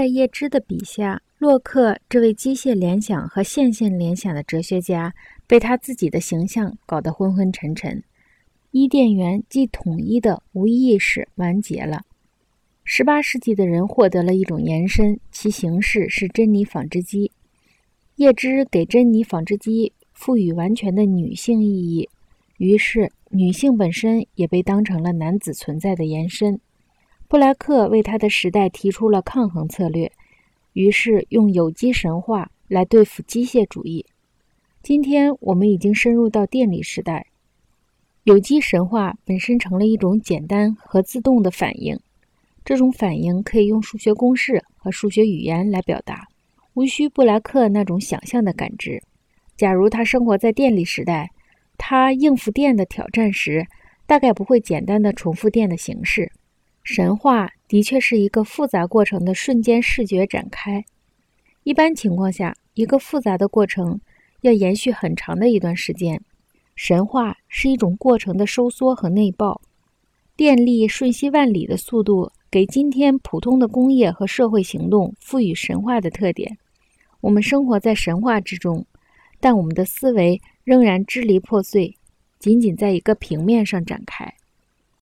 在叶芝的笔下，洛克这位机械联想和线性联想的哲学家，被他自己的形象搞得昏昏沉沉。伊甸园既统一的无意识完结了。十八世纪的人获得了一种延伸，其形式是珍妮纺织机。叶芝给珍妮纺织机赋予完全的女性意义，于是女性本身也被当成了男子存在的延伸。布莱克为他的时代提出了抗衡策略，于是用有机神话来对付机械主义。今天我们已经深入到电力时代，有机神话本身成了一种简单和自动的反应。这种反应可以用数学公式和数学语言来表达，无需布莱克那种想象的感知。假如他生活在电力时代，他应付电的挑战时，大概不会简单的重复电的形式。神话的确是一个复杂过程的瞬间视觉展开。一般情况下，一个复杂的过程要延续很长的一段时间。神话是一种过程的收缩和内爆。电力瞬息万里的速度给今天普通的工业和社会行动赋予神话的特点。我们生活在神话之中，但我们的思维仍然支离破碎，仅仅在一个平面上展开。